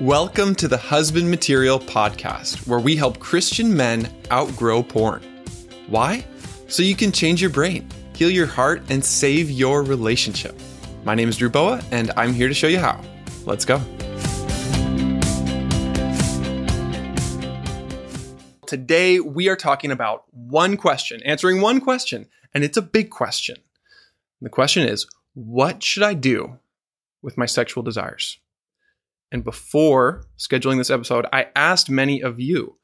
Welcome to the Husband Material Podcast, where we help Christian men outgrow porn. Why? So you can change your brain, heal your heart, and save your relationship. My name is Drew Boa, and I'm here to show you how. Let's go. Today, we are talking about one question, answering one question, and it's a big question. The question is What should I do with my sexual desires? And before scheduling this episode, I asked many of you,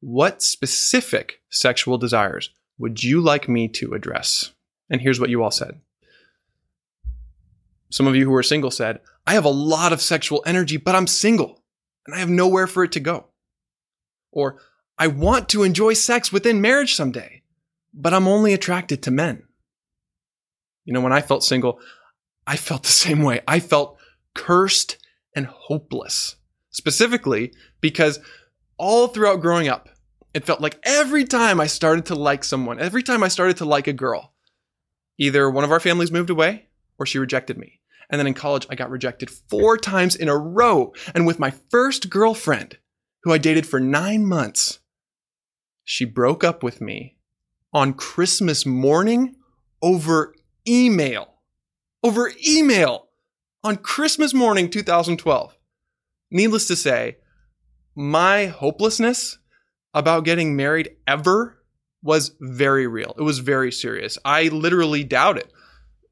what specific sexual desires would you like me to address? And here's what you all said. Some of you who are single said, I have a lot of sexual energy, but I'm single and I have nowhere for it to go. Or, I want to enjoy sex within marriage someday, but I'm only attracted to men. You know, when I felt single, I felt the same way. I felt cursed and hopeless. Specifically because all throughout growing up, it felt like every time I started to like someone, every time I started to like a girl, either one of our families moved away or she rejected me. And then in college, I got rejected four times in a row. And with my first girlfriend, who I dated for nine months, she broke up with me on Christmas morning over email. Over email on Christmas morning 2012. Needless to say, my hopelessness about getting married ever was very real. It was very serious. I literally doubted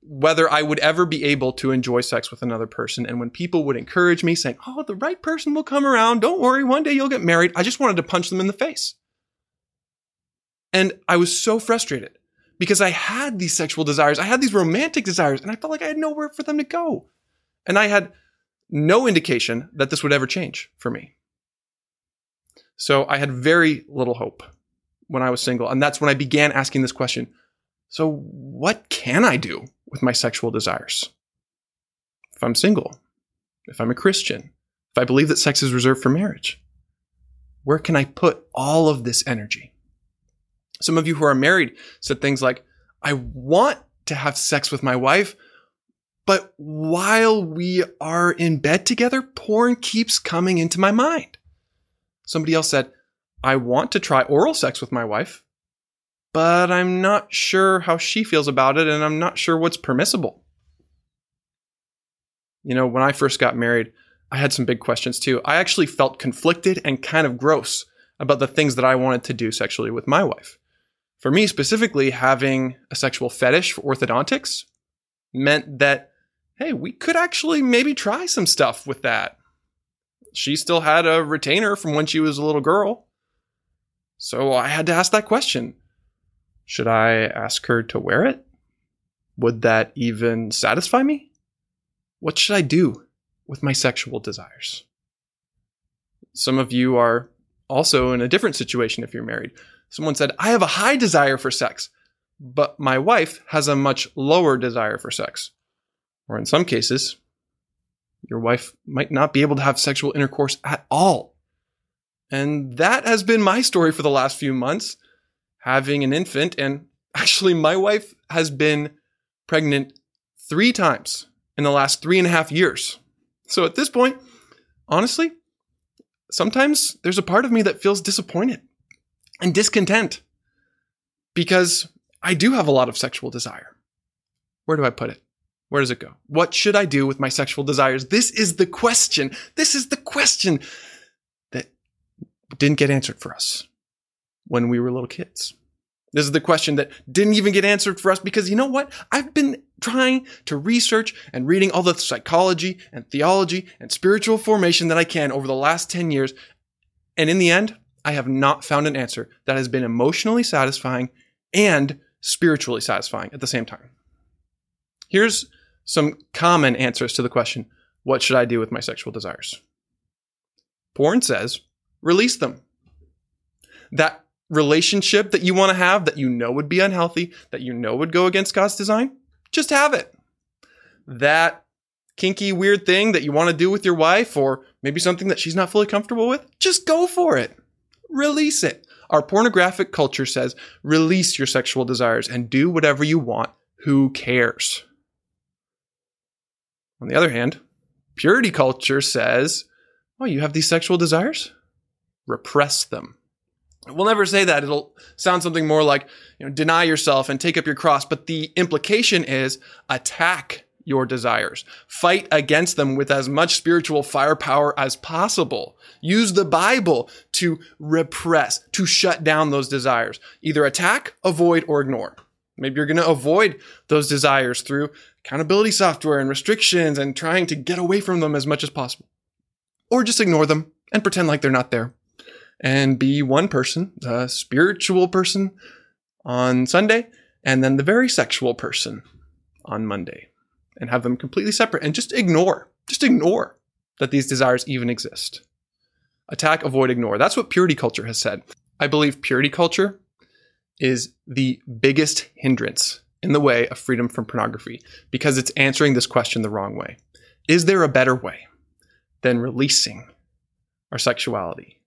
whether I would ever be able to enjoy sex with another person. And when people would encourage me saying, Oh, the right person will come around. Don't worry. One day you'll get married. I just wanted to punch them in the face. And I was so frustrated because I had these sexual desires. I had these romantic desires and I felt like I had nowhere for them to go. And I had no indication that this would ever change for me. So I had very little hope when I was single. And that's when I began asking this question So, what can I do with my sexual desires? If I'm single, if I'm a Christian, if I believe that sex is reserved for marriage, where can I put all of this energy? Some of you who are married said things like, I want to have sex with my wife, but while we are in bed together, porn keeps coming into my mind. Somebody else said, I want to try oral sex with my wife, but I'm not sure how she feels about it and I'm not sure what's permissible. You know, when I first got married, I had some big questions too. I actually felt conflicted and kind of gross about the things that I wanted to do sexually with my wife. For me specifically, having a sexual fetish for orthodontics meant that hey, we could actually maybe try some stuff with that. She still had a retainer from when she was a little girl. So I had to ask that question. Should I ask her to wear it? Would that even satisfy me? What should I do with my sexual desires? Some of you are also in a different situation if you're married. Someone said, I have a high desire for sex, but my wife has a much lower desire for sex. Or in some cases, your wife might not be able to have sexual intercourse at all. And that has been my story for the last few months, having an infant. And actually, my wife has been pregnant three times in the last three and a half years. So at this point, honestly, sometimes there's a part of me that feels disappointed and discontent because I do have a lot of sexual desire. Where do I put it? Where does it go? What should I do with my sexual desires? This is the question. This is the question that didn't get answered for us when we were little kids. This is the question that didn't even get answered for us because you know what? I've been trying to research and reading all the psychology and theology and spiritual formation that I can over the last 10 years. And in the end, I have not found an answer that has been emotionally satisfying and spiritually satisfying at the same time. Here's some common answers to the question what should I do with my sexual desires? Porn says release them. That relationship that you want to have that you know would be unhealthy, that you know would go against God's design, just have it. That kinky, weird thing that you want to do with your wife, or maybe something that she's not fully comfortable with, just go for it. Release it. Our pornographic culture says release your sexual desires and do whatever you want. Who cares? On the other hand, purity culture says Oh, you have these sexual desires? Repress them. We'll never say that. It'll sound something more like, you know, deny yourself and take up your cross. But the implication is attack your desires. Fight against them with as much spiritual firepower as possible. Use the Bible to repress, to shut down those desires. Either attack, avoid, or ignore. Maybe you're going to avoid those desires through accountability software and restrictions and trying to get away from them as much as possible. Or just ignore them and pretend like they're not there and be one person, the spiritual person on Sunday, and then the very sexual person on Monday, and have them completely separate and just ignore, just ignore that these desires even exist. Attack, avoid, ignore. That's what purity culture has said. I believe purity culture is the biggest hindrance in the way of freedom from pornography because it's answering this question the wrong way. Is there a better way than releasing our sexuality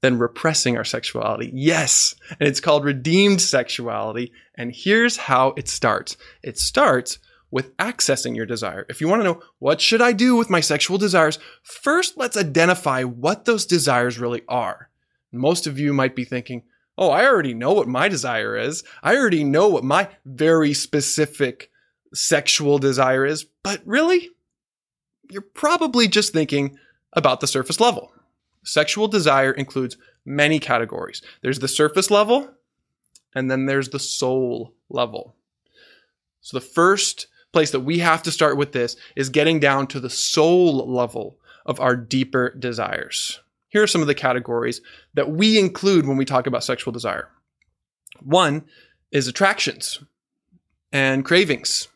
than repressing our sexuality. Yes. And it's called redeemed sexuality. And here's how it starts. It starts with accessing your desire. If you want to know what should I do with my sexual desires, first let's identify what those desires really are. Most of you might be thinking, "Oh, I already know what my desire is. I already know what my very specific sexual desire is." But really, you're probably just thinking about the surface level. Sexual desire includes many categories. There's the surface level, and then there's the soul level. So the first place that we have to start with this is getting down to the soul level of our deeper desires. Here are some of the categories that we include when we talk about sexual desire. One is attractions and cravings.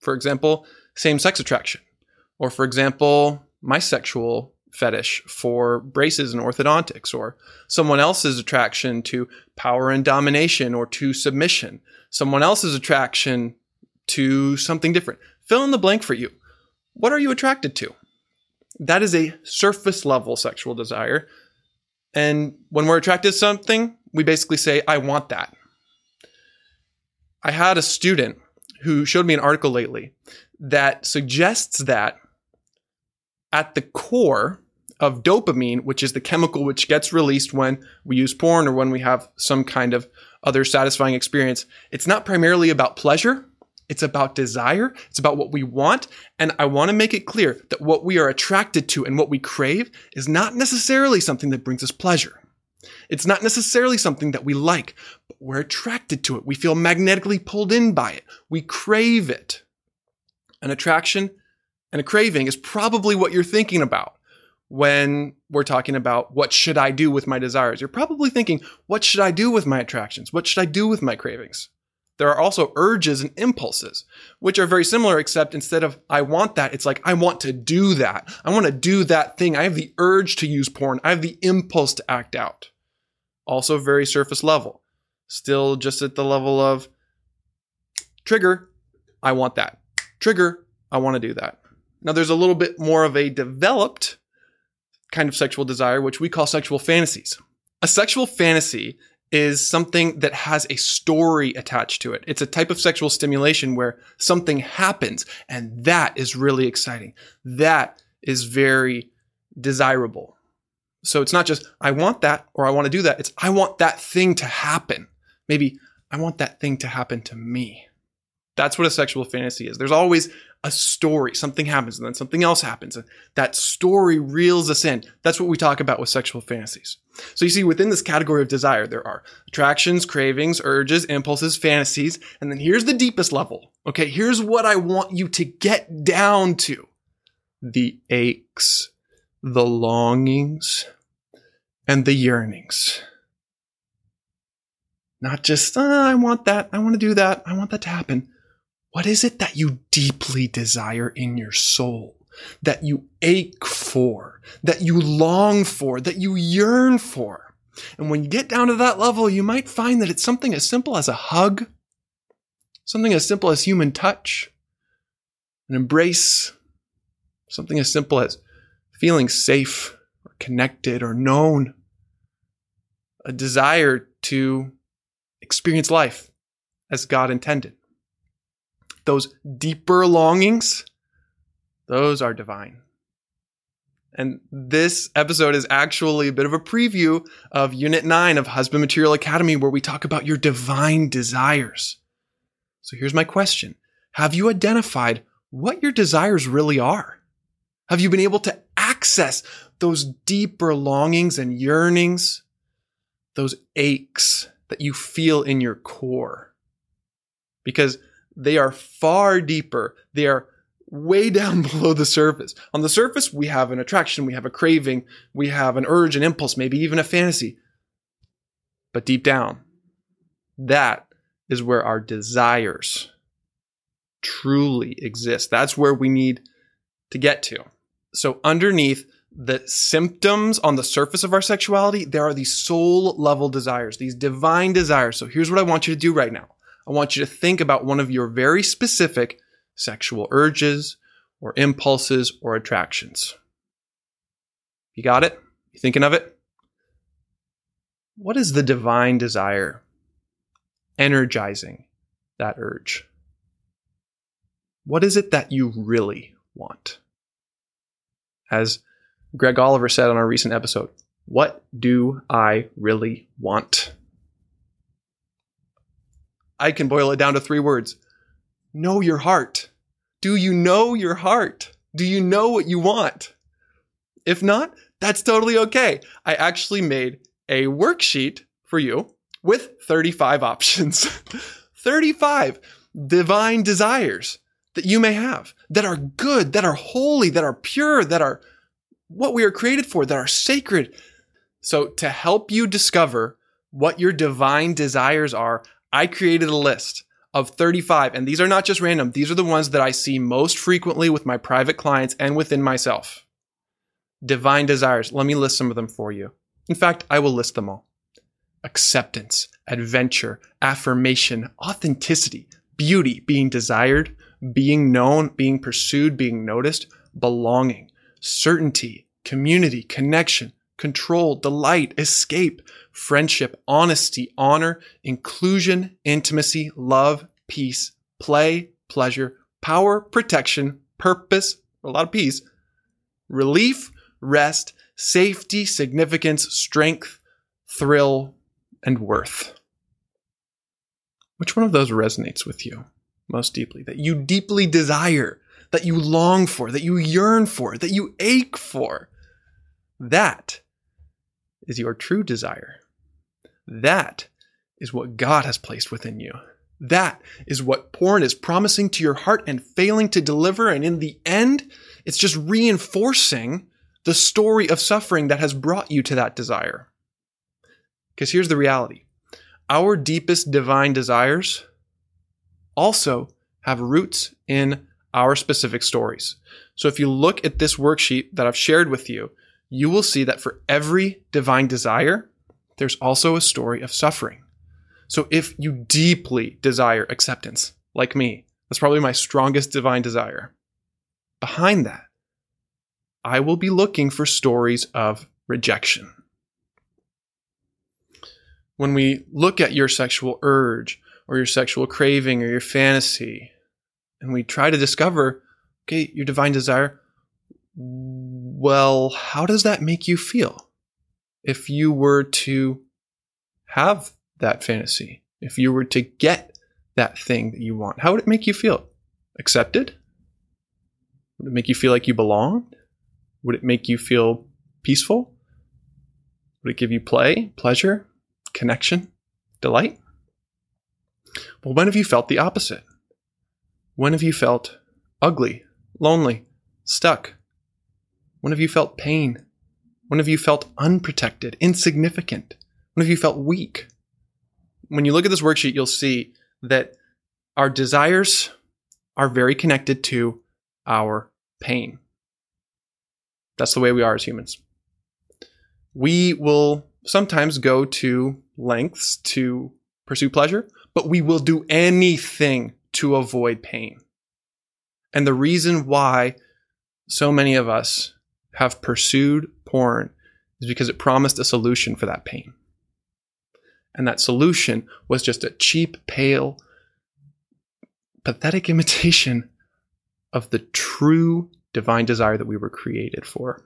For example, same sex attraction. Or, for example, my sexual fetish for braces and orthodontics or someone else's attraction to power and domination or to submission, someone else's attraction to something different. Fill in the blank for you. What are you attracted to? That is a surface level sexual desire. And when we're attracted to something, we basically say, I want that. I had a student who showed me an article lately that suggests that at the core of dopamine, which is the chemical which gets released when we use porn or when we have some kind of other satisfying experience, it's not primarily about pleasure. It's about desire. It's about what we want. And I want to make it clear that what we are attracted to and what we crave is not necessarily something that brings us pleasure. It's not necessarily something that we like, but we're attracted to it. We feel magnetically pulled in by it. We crave it. An attraction and a craving is probably what you're thinking about when we're talking about what should I do with my desires. You're probably thinking, what should I do with my attractions? What should I do with my cravings? There are also urges and impulses, which are very similar, except instead of I want that, it's like I want to do that. I want to do that thing. I have the urge to use porn. I have the impulse to act out. Also, very surface level. Still just at the level of trigger, I want that. Trigger, I want to do that. Now, there's a little bit more of a developed kind of sexual desire, which we call sexual fantasies. A sexual fantasy is something that has a story attached to it. It's a type of sexual stimulation where something happens and that is really exciting. That is very desirable. So it's not just, I want that or I want to do that. It's, I want that thing to happen. Maybe I want that thing to happen to me. That's what a sexual fantasy is. There's always a story. Something happens and then something else happens. And that story reels us in. That's what we talk about with sexual fantasies. So you see, within this category of desire, there are attractions, cravings, urges, impulses, fantasies. And then here's the deepest level. Okay. Here's what I want you to get down to the aches, the longings, and the yearnings. Not just, oh, I want that. I want to do that. I want that to happen what is it that you deeply desire in your soul? That you ache for, that you long for, that you yearn for. And when you get down to that level, you might find that it's something as simple as a hug, something as simple as human touch, an embrace, something as simple as feeling safe or connected or known, a desire to experience life as God intended those deeper longings, those are divine. And this episode is actually a bit of a preview of Unit 9 of Husband Material Academy, where we talk about your divine desires. So here's my question Have you identified what your desires really are? Have you been able to access those deeper longings and yearnings, those aches that you feel in your core? Because they are far deeper. They are way down below the surface. On the surface, we have an attraction, we have a craving, we have an urge, an impulse, maybe even a fantasy. But deep down, that is where our desires truly exist. That's where we need to get to. So, underneath the symptoms on the surface of our sexuality, there are these soul level desires, these divine desires. So, here's what I want you to do right now I want you to think about one of your very specific sexual urges or impulses or attractions. You got it? You thinking of it? What is the divine desire energizing that urge? What is it that you really want? As Greg Oliver said on our recent episode, what do I really want? I can boil it down to three words know your heart. Do you know your heart? Do you know what you want? If not, that's totally okay. I actually made a worksheet for you with 35 options. 35 divine desires that you may have that are good, that are holy, that are pure, that are what we are created for, that are sacred. So, to help you discover what your divine desires are, I created a list of 35. And these are not just random, these are the ones that I see most frequently with my private clients and within myself. Divine desires. Let me list some of them for you. In fact, I will list them all acceptance, adventure, affirmation, authenticity, beauty, being desired, being known, being pursued, being noticed, belonging, certainty, community, connection, control, delight, escape, friendship, honesty, honor, inclusion, intimacy, love, peace, play, pleasure, power, protection, purpose, a lot of peace, relief, rest, safety, significance, strength, thrill, and worth. Which one of those resonates with you most deeply? That you deeply desire, that you long for, that you yearn for, that you ache for? That is your true desire. That is what God has placed within you. That is what porn is promising to your heart and failing to deliver. And in the end, it's just reinforcing the story of suffering that has brought you to that desire. Because here's the reality our deepest divine desires also have roots in our specific stories. So if you look at this worksheet that I've shared with you, you will see that for every divine desire, there's also a story of suffering. So if you deeply desire acceptance, like me, that's probably my strongest divine desire. Behind that, I will be looking for stories of rejection. When we look at your sexual urge or your sexual craving or your fantasy, and we try to discover, okay, your divine desire, well, how does that make you feel? If you were to have that fantasy, if you were to get that thing that you want, how would it make you feel? Accepted? Would it make you feel like you belonged? Would it make you feel peaceful? Would it give you play, pleasure, connection, delight? Well, when have you felt the opposite? When have you felt ugly, lonely, stuck? When have you felt pain? When have you felt unprotected, insignificant? When have you felt weak? When you look at this worksheet, you'll see that our desires are very connected to our pain. That's the way we are as humans. We will sometimes go to lengths to pursue pleasure, but we will do anything to avoid pain. And the reason why so many of us have pursued porn is because it promised a solution for that pain. And that solution was just a cheap, pale, pathetic imitation of the true divine desire that we were created for.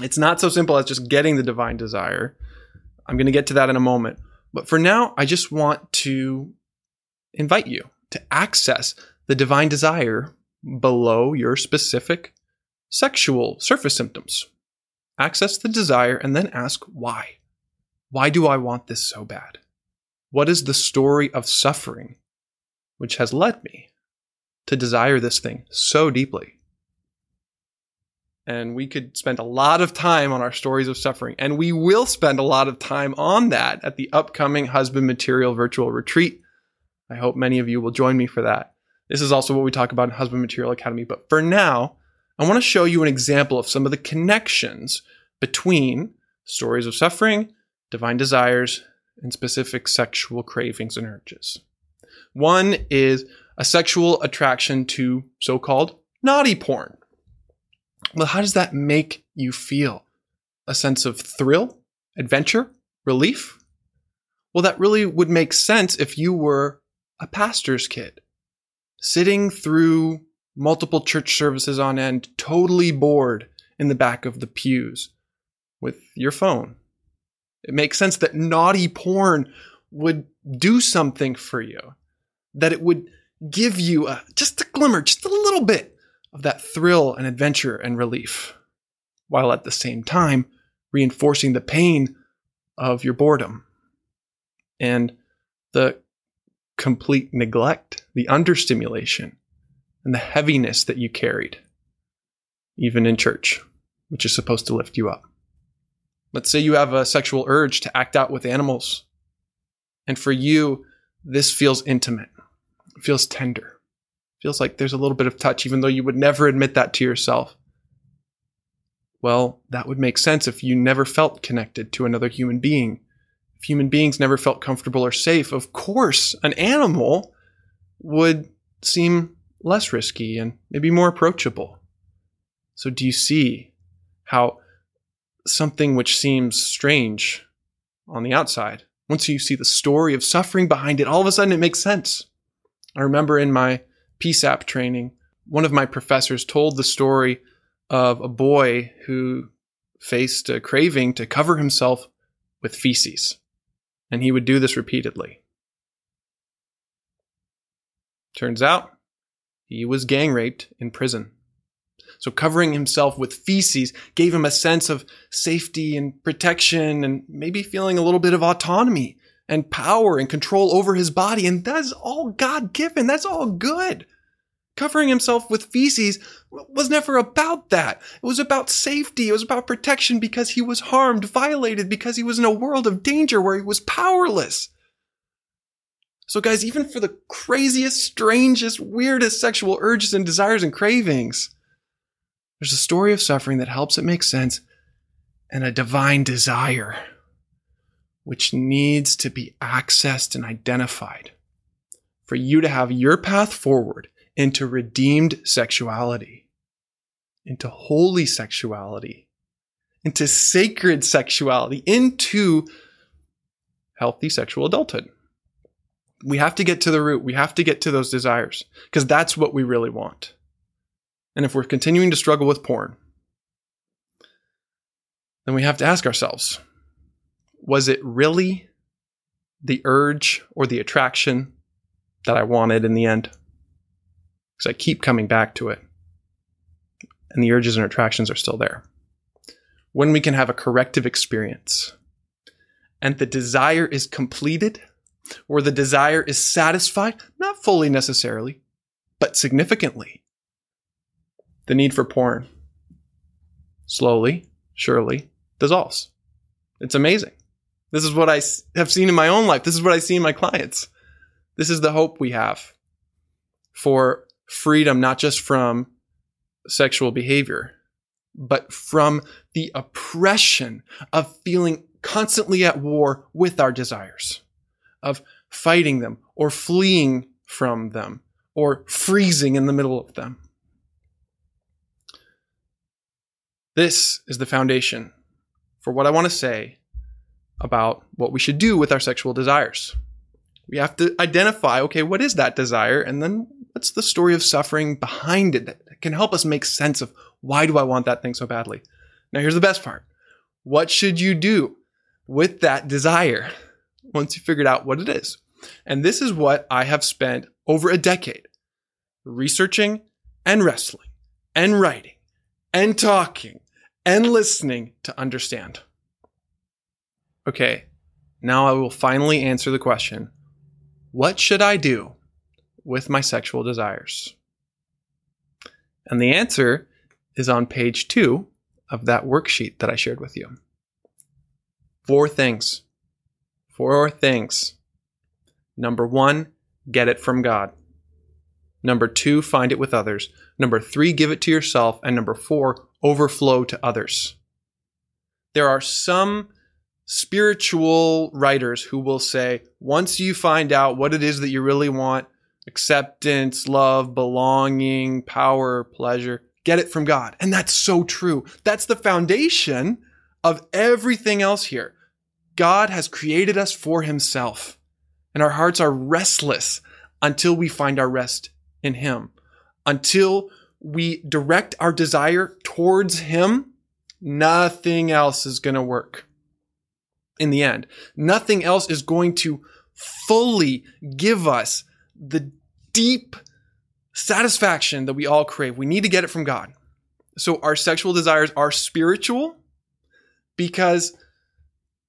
It's not so simple as just getting the divine desire. I'm going to get to that in a moment. But for now, I just want to invite you to access the divine desire below your specific sexual surface symptoms. Access the desire and then ask why. Why do I want this so bad? What is the story of suffering which has led me to desire this thing so deeply? And we could spend a lot of time on our stories of suffering, and we will spend a lot of time on that at the upcoming Husband Material Virtual Retreat. I hope many of you will join me for that. This is also what we talk about in Husband Material Academy. But for now, I want to show you an example of some of the connections between stories of suffering, divine desires, and specific sexual cravings and urges. One is a sexual attraction to so called naughty porn. Well, how does that make you feel? A sense of thrill, adventure, relief? Well, that really would make sense if you were a pastor's kid, sitting through multiple church services on end, totally bored in the back of the pews with your phone. It makes sense that naughty porn would do something for you, that it would give you a, just a glimmer, just a little bit of that thrill and adventure and relief, while at the same time reinforcing the pain of your boredom and the complete neglect, the understimulation, and the heaviness that you carried, even in church, which is supposed to lift you up. Let's say you have a sexual urge to act out with animals, and for you, this feels intimate, it feels tender, it feels like there's a little bit of touch, even though you would never admit that to yourself. Well, that would make sense if you never felt connected to another human being if human beings never felt comfortable or safe, of course, an animal would seem less risky and maybe more approachable. So, do you see how something which seems strange on the outside, once you see the story of suffering behind it, all of a sudden it makes sense? I remember in my PSAP training, one of my professors told the story of a boy who faced a craving to cover himself with feces and he would do this repeatedly. Turns out, he was gang raped in prison. So covering himself with feces gave him a sense of safety and protection and maybe feeling a little bit of autonomy and power and control over his body. And that's all God given. That's all good. Covering himself with feces was never about that. It was about safety. It was about protection because he was harmed, violated, because he was in a world of danger where he was powerless. So, guys, even for the craziest, strangest, weirdest sexual urges and desires and cravings, there's a story of suffering that helps it make sense and a divine desire which needs to be accessed and identified for you to have your path forward into redeemed sexuality, into holy sexuality, into sacred sexuality, into healthy sexual adulthood. We have to get to the root. We have to get to those desires because that's what we really want. And if we're continuing to struggle with porn, then we have to ask ourselves was it really the urge or the attraction that I wanted in the end? because I keep coming back to it. And the urges and attractions are still there. When we can have a corrective experience and the desire is completed or the desire is satisfied, not fully necessarily, but significantly, the need for porn slowly, surely dissolves. It's amazing. This is what I have seen in my own life. This is what I see in my clients. This is the hope we have for freedom, not just from sexual behavior, but from the oppression of feeling constantly at war with our desires, of fighting them or fleeing from them or freezing in the middle of them. This is the foundation for what I want to say about what we should do with our sexual desires. We have to identify, okay, what is that desire? And then what's the story of suffering behind it that can help us make sense of why do I want that thing so badly? Now, here's the best part what should you do with that desire once you figured out what it is? And this is what I have spent over a decade researching and wrestling and writing and talking and listening to understand. Okay, now I will finally answer the question what should I do with my sexual desires? And the answer is on page two of that worksheet that I shared with you. Four things. Four things. Number one, get it from God. Number two, find it with others. Number three, give it to yourself. And number four, overflow to others. There are some spiritual writers who will say, once you find out what it is that you really want, acceptance, love, belonging, power, pleasure, get it from God. And that's so true. That's the foundation of everything else here. God has created us for himself, and our hearts are restless until we find our rest in him. Until we direct our desire towards him, nothing else is going to work in the end. Nothing else is going to fully give us the deep satisfaction that we all crave. We need to get it from God. So our sexual desires are spiritual because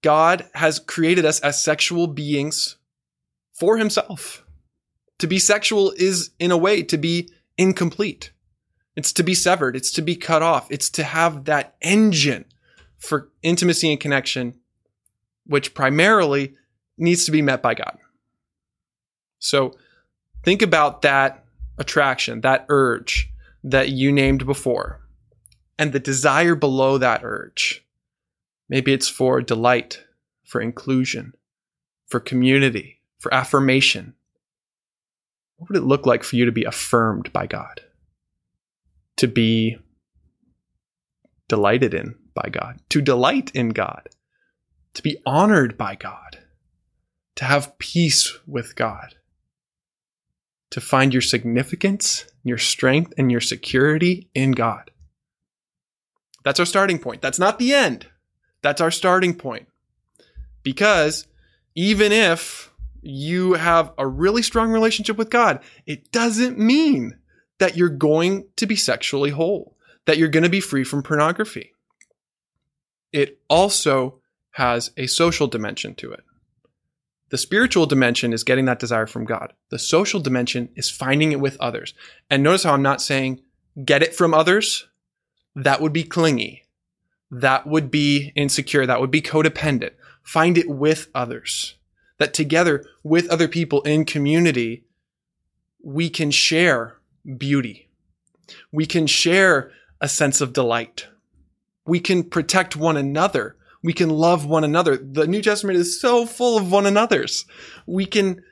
God has created us as sexual beings for himself. To be sexual is, in a way, to be incomplete. It's to be severed. It's to be cut off. It's to have that engine for intimacy and connection, which primarily needs to be met by God. So think about that attraction, that urge that you named before, and the desire below that urge. Maybe it's for delight, for inclusion, for community, for affirmation. What would it look like for you to be affirmed by God? To be delighted in by God, to delight in God, to be honored by God, to have peace with God to find your significance, your strength, and your security in God. That's our starting point. That's not the end. That's our starting point. Because even if you have a really strong relationship with God, it doesn't mean that you're going to be sexually whole, that you're going to be free from pornography. It also has a social dimension to it. The spiritual dimension is getting that desire from God. The social dimension is finding it with others. And notice how I'm not saying get it from others. That would be clingy. That would be insecure. That would be codependent. Find it with others. That together with other people in community, we can share beauty. We can share a sense of delight. We can protect one another we can love one another. The New Testament is so full of one another's. We can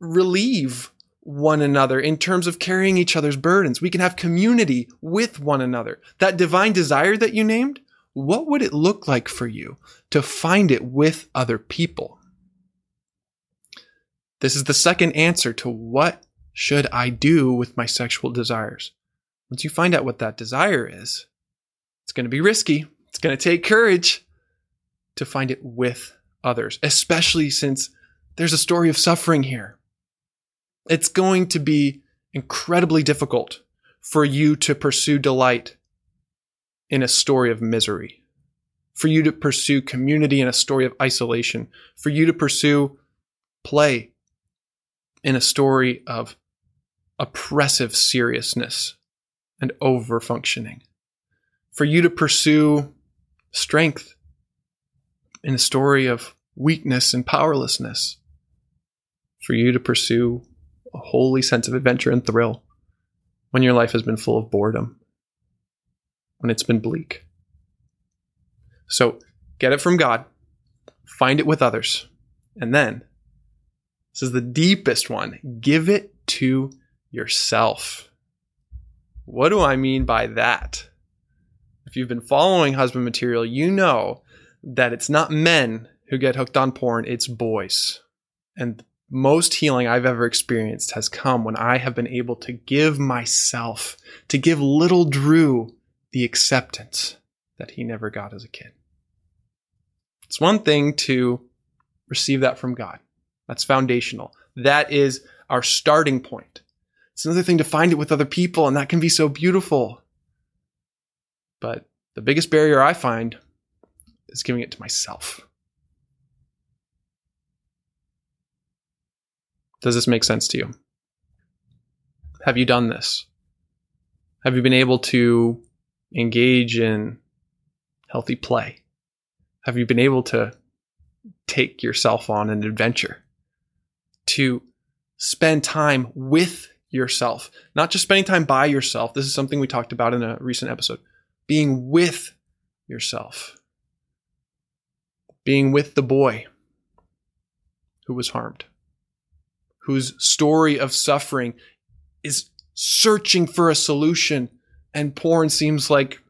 relieve one another in terms of carrying each other's burdens. We can have community with one another. That divine desire that you named, what would it look like for you to find it with other people? This is the second answer to what should I do with my sexual desires? Once you find out what that desire is, it's going to be risky. It's going to take courage to find it with others, especially since there's a story of suffering here. It's going to be incredibly difficult for you to pursue delight in a story of misery, for you to pursue community in a story of isolation, for you to pursue play in a story of oppressive seriousness and over functioning, for you to pursue strength in a story of weakness and powerlessness, for you to pursue a holy sense of adventure and thrill when your life has been full of boredom, when it's been bleak. So get it from God, find it with others, and then, this is the deepest one, give it to yourself. What do I mean by that? If you've been following husband material, you know that it's not men who get hooked on porn, it's boys. And most healing I've ever experienced has come when I have been able to give myself, to give little Drew the acceptance that he never got as a kid. It's one thing to receive that from God. That's foundational. That is our starting point. It's another thing to find it with other people, and that can be so beautiful. But the biggest barrier I find is giving it to myself. Does this make sense to you? Have you done this? Have you been able to engage in healthy play? Have you been able to take yourself on an adventure? To spend time with yourself, not just spending time by yourself. This is something we talked about in a recent episode. Being with yourself, being with the boy who was harmed, whose story of suffering is searching for a solution, and porn seems like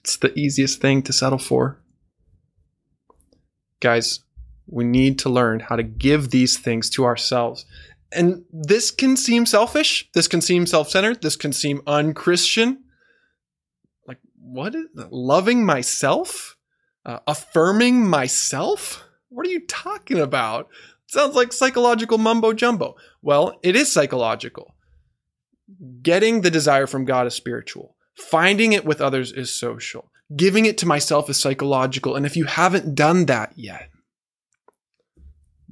it's the easiest thing to settle for. Guys, we need to learn how to give these things to ourselves. And this can seem selfish. This can seem self centered. This can seem unchristian. Like, what loving myself? Uh, affirming myself? What are you talking about? Sounds like psychological mumbo jumbo. Well, it is psychological. Getting the desire from God is spiritual. Finding it with others is social. Giving it to myself is psychological. And if you haven't done that yet,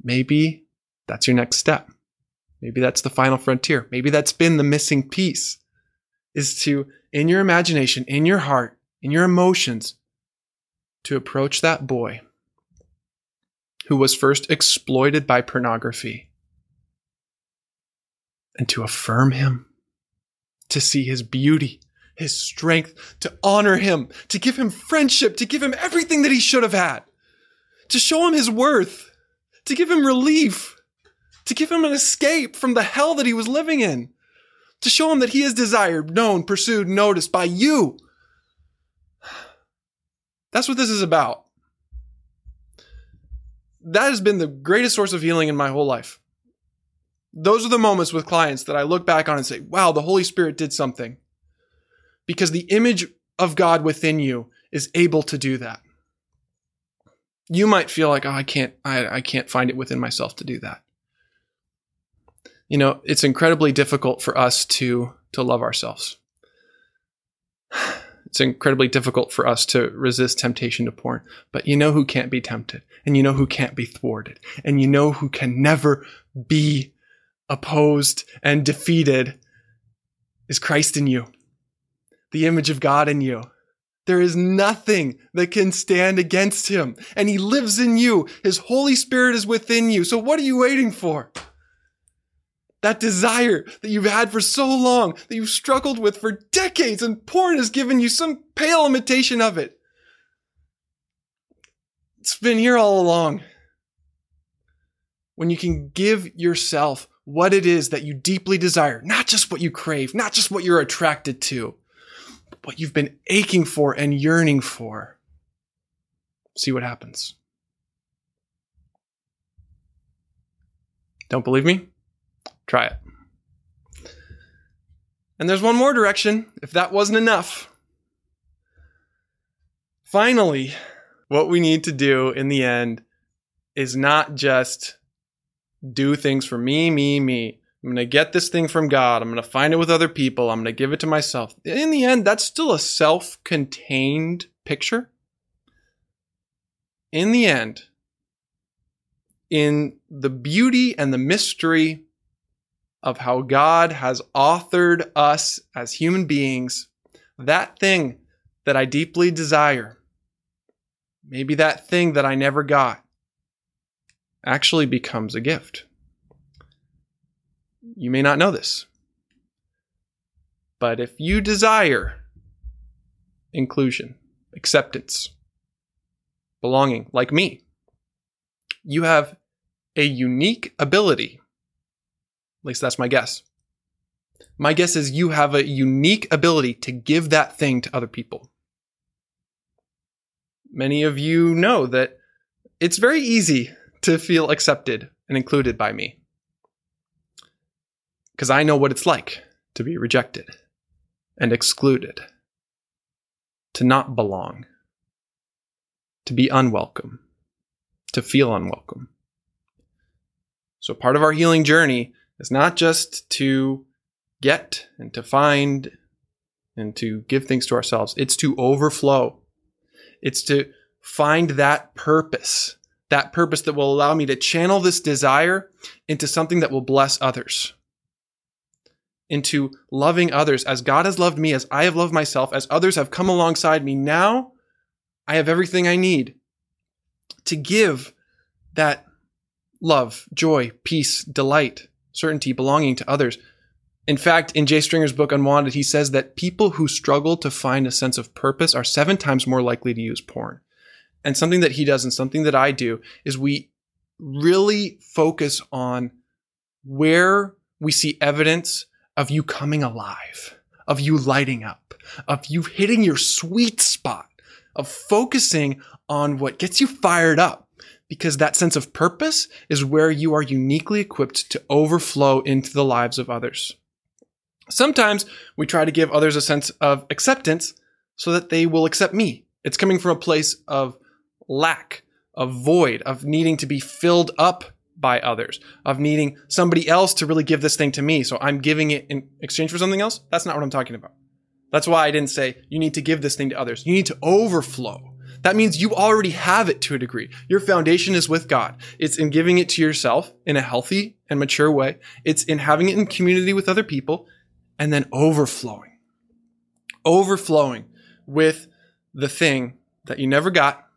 maybe that's your next step. Maybe that's the final frontier. Maybe that's been the missing piece is to, in your imagination, in your heart, in your emotions, to approach that boy who was first exploited by pornography and to affirm him, to see his beauty, his strength, to honor him, to give him friendship, to give him everything that he should have had, to show him his worth, to give him relief to give him an escape from the hell that he was living in, to show him that he is desired, known, pursued, noticed by you. That's what this is about. That has been the greatest source of healing in my whole life. Those are the moments with clients that I look back on and say, wow, the Holy Spirit did something. Because the image of God within you is able to do that. You might feel like, oh, I can't, I, I can't find it within myself to do that you know, it's incredibly difficult for us to to love ourselves. It's incredibly difficult for us to resist temptation to porn. But you know who can't be tempted, and you know who can't be thwarted, and you know who can never be opposed and defeated is Christ in you, the image of God in you. There is nothing that can stand against him, and he lives in you. His Holy Spirit is within you. So what are you waiting for? that desire that you've had for so long, that you've struggled with for decades, and porn has given you some pale imitation of it. It's been here all along. When you can give yourself what it is that you deeply desire, not just what you crave, not just what you're attracted to, but what you've been aching for and yearning for. See what happens. Don't believe me? Try it. And there's one more direction, if that wasn't enough. Finally, what we need to do in the end is not just do things for me, me, me. I'm going to get this thing from God. I'm going to find it with other people. I'm going to give it to myself. In the end, that's still a self contained picture. In the end, in the beauty and the mystery of how God has authored us as human beings, that thing that I deeply desire, maybe that thing that I never got, actually becomes a gift. You may not know this, but if you desire inclusion, acceptance, belonging, like me, you have a unique ability at least that's my guess. My guess is you have a unique ability to give that thing to other people. Many of you know that it's very easy to feel accepted and included by me. Because I know what it's like to be rejected and excluded, to not belong, to be unwelcome, to feel unwelcome. So part of our healing journey is not just to get and to find and to give things to ourselves. It's to overflow. It's to find that purpose, that purpose that will allow me to channel this desire into something that will bless others, into loving others as God has loved me, as I have loved myself, as others have come alongside me. Now I have everything I need to give that love, joy, peace, delight, certainty, belonging to others. In fact, in Jay Stringer's book Unwanted, he says that people who struggle to find a sense of purpose are seven times more likely to use porn. And something that he does and something that I do is we really focus on where we see evidence of you coming alive, of you lighting up, of you hitting your sweet spot, of focusing on what gets you fired up, because that sense of purpose is where you are uniquely equipped to overflow into the lives of others. Sometimes we try to give others a sense of acceptance so that they will accept me. It's coming from a place of lack, of void, of needing to be filled up by others, of needing somebody else to really give this thing to me. So I'm giving it in exchange for something else. That's not what I'm talking about. That's why I didn't say you need to give this thing to others. You need to overflow. That means you already have it to a degree. Your foundation is with God. It's in giving it to yourself in a healthy and mature way. It's in having it in community with other people and then overflowing. Overflowing with the thing that you never got,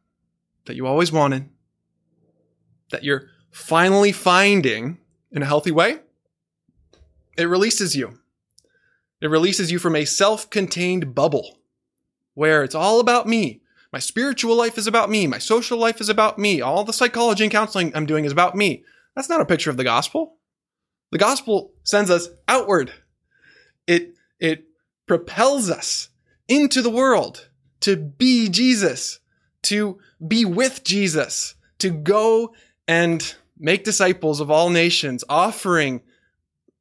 that you always wanted, that you're finally finding in a healthy way. It releases you. It releases you from a self contained bubble where it's all about me. My spiritual life is about me. My social life is about me. All the psychology and counseling I'm doing is about me. That's not a picture of the gospel. The gospel sends us outward. It, it propels us into the world to be Jesus, to be with Jesus, to go and make disciples of all nations, offering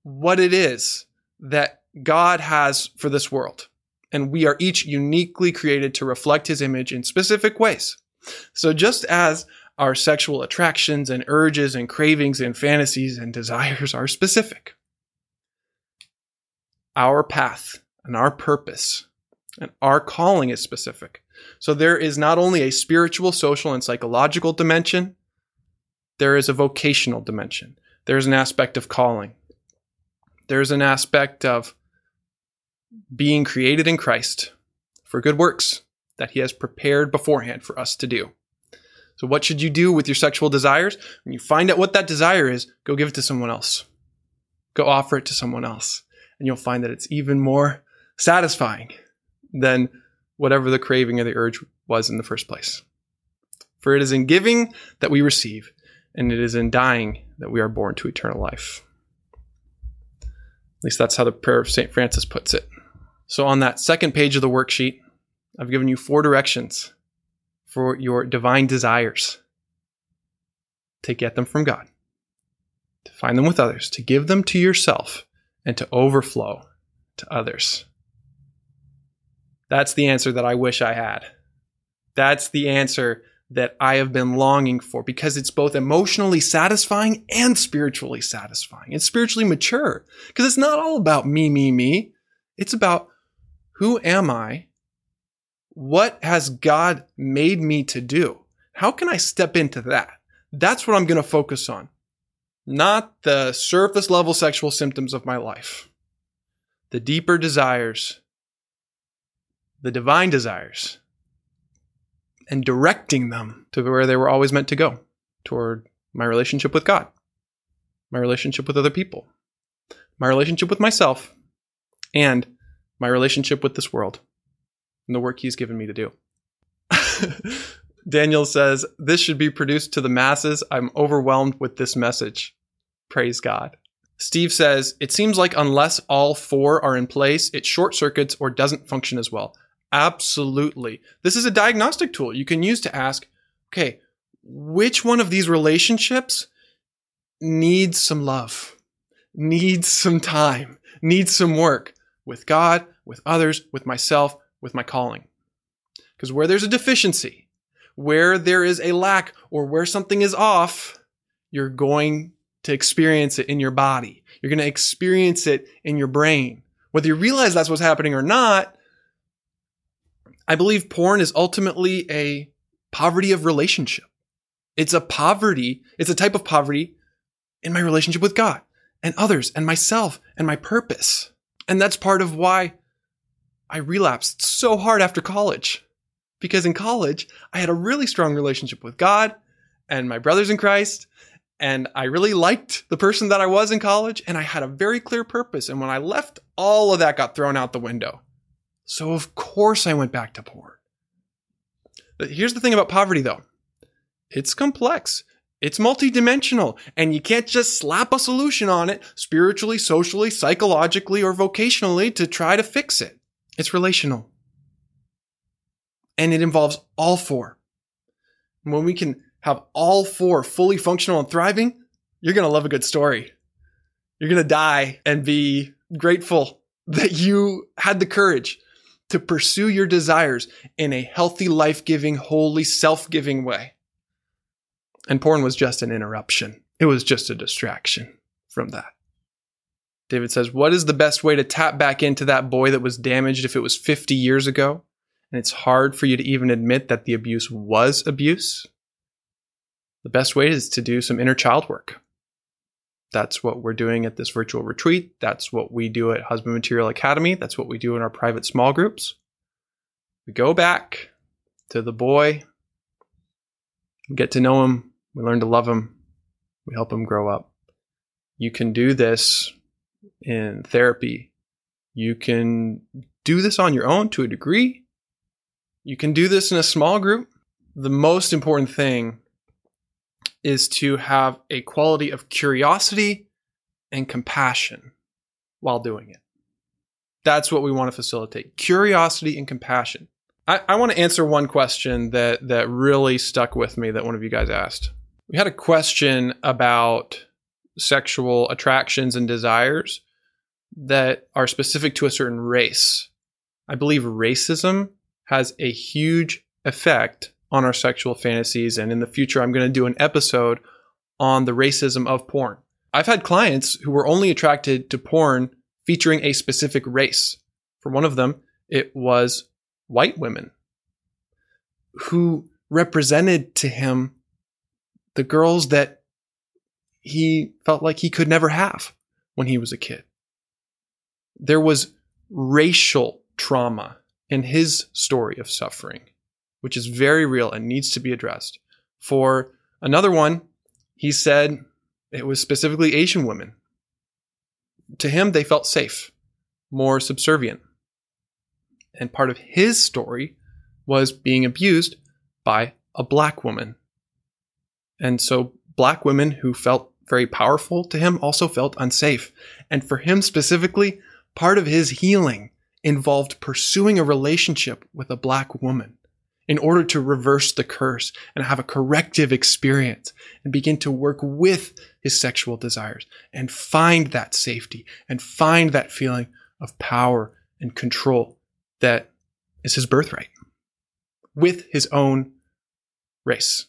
what it is that God has for this world and we are each uniquely created to reflect his image in specific ways. So just as our sexual attractions and urges and cravings and fantasies and desires are specific, our path and our purpose and our calling is specific. So there is not only a spiritual, social, and psychological dimension, there is a vocational dimension. There's an aspect of calling. There's an aspect of being created in Christ for good works that he has prepared beforehand for us to do. So, what should you do with your sexual desires? When you find out what that desire is, go give it to someone else. Go offer it to someone else. And you'll find that it's even more satisfying than whatever the craving or the urge was in the first place. For it is in giving that we receive, and it is in dying that we are born to eternal life. At least that's how the prayer of St. Francis puts it. So on that second page of the worksheet, I've given you four directions for your divine desires to get them from God, to find them with others, to give them to yourself, and to overflow to others. That's the answer that I wish I had. That's the answer that I have been longing for because it's both emotionally satisfying and spiritually satisfying. It's spiritually mature because it's not all about me, me, me. It's about who am I? What has God made me to do? How can I step into that? That's what I'm going to focus on, not the surface level sexual symptoms of my life. The deeper desires, the divine desires, and directing them to where they were always meant to go toward my relationship with God, my relationship with other people, my relationship with myself, and my relationship with this world, and the work he's given me to do. Daniel says, This should be produced to the masses. I'm overwhelmed with this message. Praise God. Steve says, It seems like unless all four are in place, it short circuits or doesn't function as well. Absolutely. This is a diagnostic tool you can use to ask, okay, which one of these relationships needs some love, needs some time, needs some work? with God, with others, with myself, with my calling. Because where there's a deficiency, where there is a lack, or where something is off, you're going to experience it in your body. You're going to experience it in your brain. Whether you realize that's what's happening or not, I believe porn is ultimately a poverty of relationship. It's a poverty, it's a type of poverty in my relationship with God and others and myself and my purpose. And that's part of why I relapsed so hard after college. Because in college, I had a really strong relationship with God and my brothers in Christ. And I really liked the person that I was in college. And I had a very clear purpose. And when I left, all of that got thrown out the window. So, of course, I went back to porn. But here's the thing about poverty, though it's complex. It's multidimensional and you can't just slap a solution on it spiritually, socially, psychologically, or vocationally to try to fix it. It's relational. And it involves all four. when we can have all four fully functional and thriving, you're going to love a good story. You're going to die and be grateful that you had the courage to pursue your desires in a healthy, life giving, holy, self giving way. And porn was just an interruption, it was just a distraction from that. David says, What is the best way to tap back into that boy that was damaged if it was 50 years ago? And it's hard for you to even admit that the abuse was abuse. The best way is to do some inner child work. That's what we're doing at this virtual retreat. That's what we do at Husband Material Academy. That's what we do in our private small groups. We go back to the boy, get to know him, we learn to love him, we help him grow up. You can do this in therapy. You can do this on your own to a degree. You can do this in a small group. The most important thing is to have a quality of curiosity and compassion while doing it. That's what we want to facilitate curiosity and compassion. I, I want to answer one question that, that really stuck with me that one of you guys asked. We had a question about sexual attractions and desires that are specific to a certain race. I believe racism has a huge effect on our sexual fantasies. And in the future, I'm going to do an episode on the racism of porn. I've had clients who were only attracted to porn featuring a specific race. For one of them, it was white women who represented to him the girls that he felt like he could never have when he was a kid. There was racial trauma in his story of suffering which is very real and needs to be addressed. For another one, he said it was specifically Asian women. To him, they felt safe, more subservient. And part of his story was being abused by a black woman. And so, black women who felt very powerful to him also felt unsafe. And for him specifically, part of his healing involved pursuing a relationship with a black woman in order to reverse the curse and have a corrective experience and begin to work with his sexual desires and find that safety and find that feeling of power and control that is his birthright with his own race,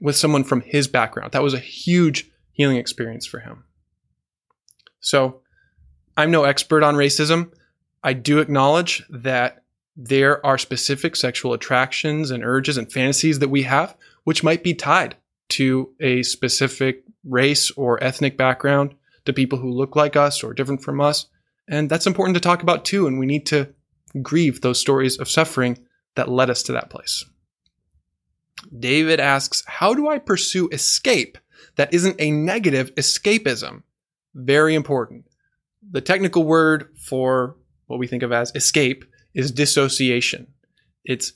with someone from his background. That was a huge healing experience for him. So I'm no expert on racism. I do acknowledge that there are specific sexual attractions and urges and fantasies that we have, which might be tied to a specific race or ethnic background, to people who look like us or different from us. And that's important to talk about too. And we need to grieve those stories of suffering that led us to that place. David asks, How do I pursue escape that isn't a negative escapism? Very important. The technical word for what we think of as escape is dissociation. It's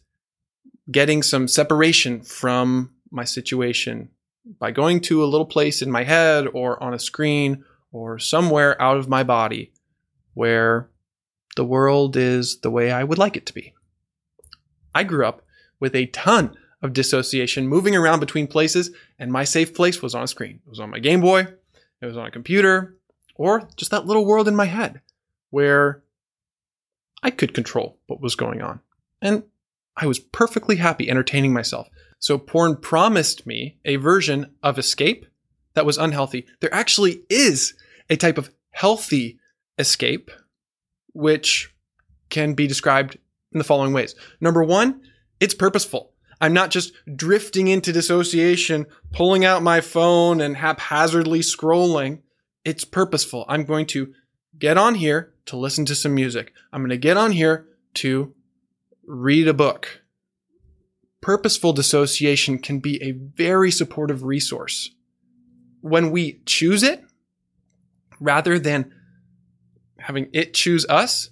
getting some separation from my situation by going to a little place in my head or on a screen or somewhere out of my body where the world is the way I would like it to be. I grew up with a ton of dissociation, moving around between places, and my safe place was on a screen. It was on my Game Boy, it was on a computer, or just that little world in my head where I could control what was going on. And I was perfectly happy entertaining myself. So porn promised me a version of escape that was unhealthy. There actually is a type of healthy escape, which can be described in the following ways. Number one, it's purposeful. I'm not just drifting into dissociation, pulling out my phone and haphazardly scrolling. It's purposeful. I'm going to get on here to listen to some music. I'm going to get on here to read a book. Purposeful dissociation can be a very supportive resource. When we choose it, rather than having it choose us,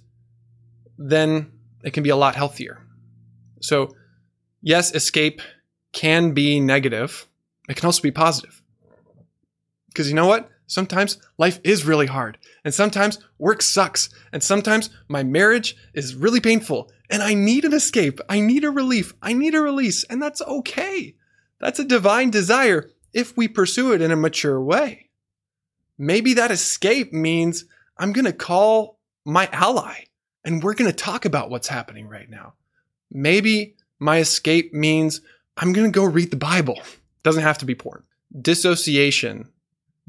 then it can be a lot healthier. So, yes, escape can be negative. It can also be positive. Because you know what? Sometimes life is really hard, and sometimes work sucks, and sometimes my marriage is really painful, and I need an escape. I need a relief. I need a release, and that's okay. That's a divine desire if we pursue it in a mature way. Maybe that escape means I'm going to call my ally and we're going to talk about what's happening right now. Maybe my escape means I'm going to go read the Bible. Doesn't have to be porn. Dissociation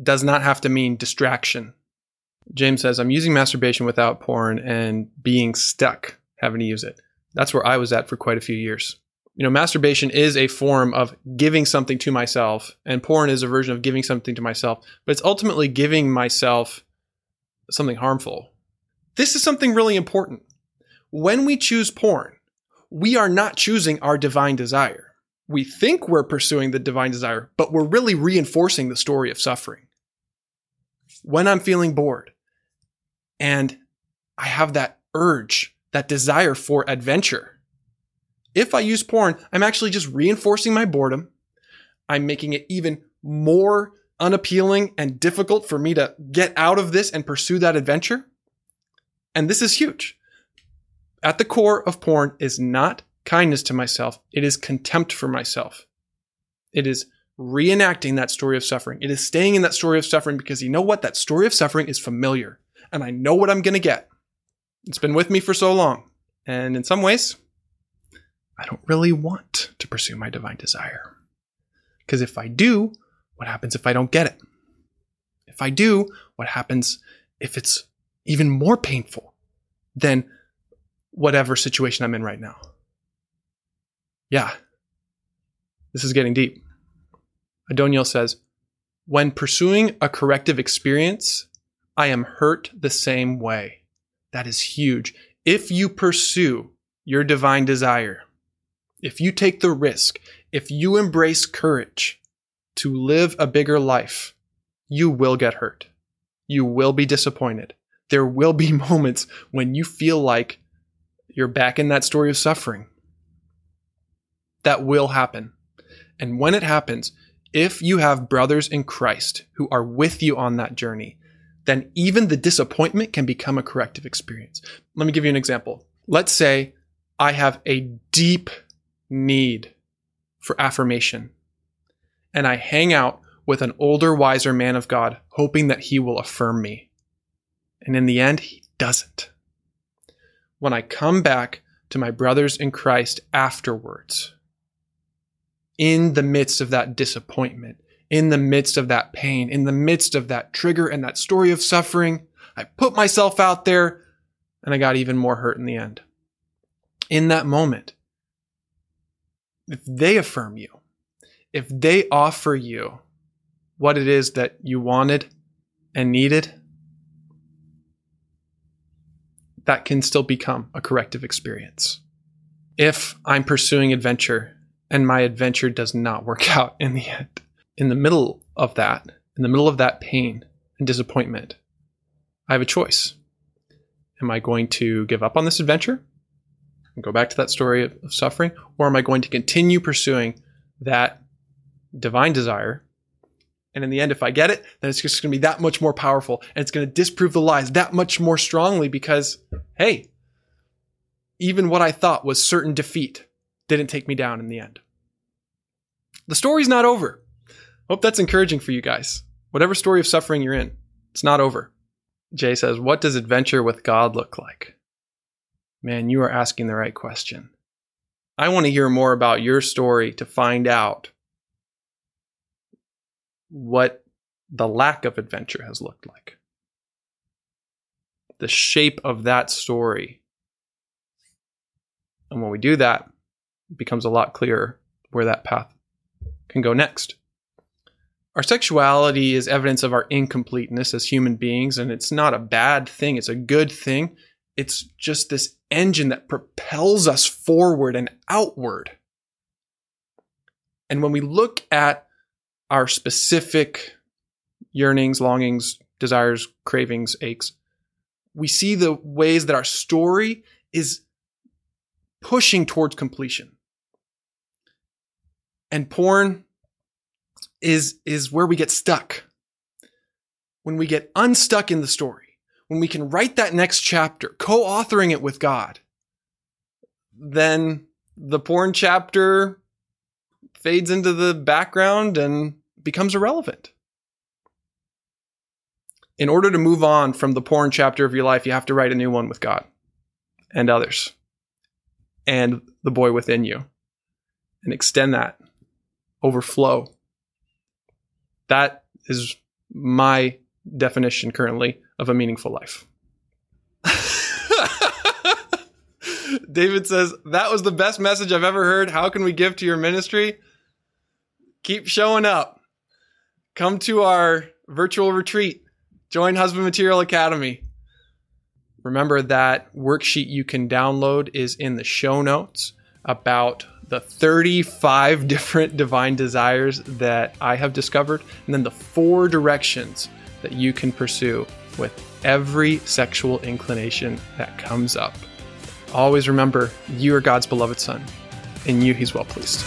does not have to mean distraction. James says, I'm using masturbation without porn and being stuck having to use it. That's where I was at for quite a few years. You know, masturbation is a form of giving something to myself, and porn is a version of giving something to myself, but it's ultimately giving myself something harmful this is something really important. When we choose porn, we are not choosing our divine desire. We think we're pursuing the divine desire, but we're really reinforcing the story of suffering. When I'm feeling bored and I have that urge, that desire for adventure, if I use porn, I'm actually just reinforcing my boredom. I'm making it even more unappealing and difficult for me to get out of this and pursue that adventure. And this is huge. At the core of porn is not kindness to myself, it is contempt for myself. It is reenacting that story of suffering. It is staying in that story of suffering because you know what? That story of suffering is familiar and I know what I'm going to get. It's been with me for so long. And in some ways, I don't really want to pursue my divine desire. Because if I do, what happens if I don't get it? If I do, what happens if it's even more painful than whatever situation I'm in right now. Yeah, this is getting deep. Adoniel says, when pursuing a corrective experience, I am hurt the same way. That is huge. If you pursue your divine desire, if you take the risk, if you embrace courage to live a bigger life, you will get hurt. You will be disappointed there will be moments when you feel like you're back in that story of suffering. That will happen. And when it happens, if you have brothers in Christ who are with you on that journey, then even the disappointment can become a corrective experience. Let me give you an example. Let's say I have a deep need for affirmation, and I hang out with an older, wiser man of God, hoping that he will affirm me. And in the end, he doesn't. When I come back to my brothers in Christ afterwards, in the midst of that disappointment, in the midst of that pain, in the midst of that trigger and that story of suffering, I put myself out there and I got even more hurt in the end. In that moment, if they affirm you, if they offer you what it is that you wanted and needed, that can still become a corrective experience. If I'm pursuing adventure and my adventure does not work out in the end, in the middle of that, in the middle of that pain and disappointment, I have a choice. Am I going to give up on this adventure and go back to that story of, suffering? Or am I going to continue pursuing that divine desire and in the end, if I get it, then it's just going to be that much more powerful and it's going to disprove the lies that much more strongly because, hey, even what I thought was certain defeat didn't take me down in the end. The story's not over. Hope that's encouraging for you guys. Whatever story of suffering you're in, it's not over. Jay says, What does adventure with God look like? Man, you are asking the right question. I want to hear more about your story to find out what the lack of adventure has looked like. The shape of that story. And when we do that, it becomes a lot clearer where that path can go next. Our sexuality is evidence of our incompleteness as human beings, and it's not a bad thing, it's a good thing. It's just this engine that propels us forward and outward. And when we look at our specific yearnings, longings, desires, cravings, aches, we see the ways that our story is pushing towards completion. And porn is, is where we get stuck. When we get unstuck in the story, when we can write that next chapter, co authoring it with God, then the porn chapter fades into the background and becomes irrelevant. In order to move on from the porn chapter of your life, you have to write a new one with God and others and the boy within you and extend that overflow. That is my definition currently of a meaningful life. David says, That was the best message I've ever heard. How can we give to your ministry? Keep showing up. Come to our virtual retreat. Join Husband Material Academy. Remember that worksheet you can download is in the show notes about the 35 different divine desires that I have discovered, and then the four directions that you can pursue with every sexual inclination that comes up. Always remember, you are God's beloved Son. In you, He's well pleased.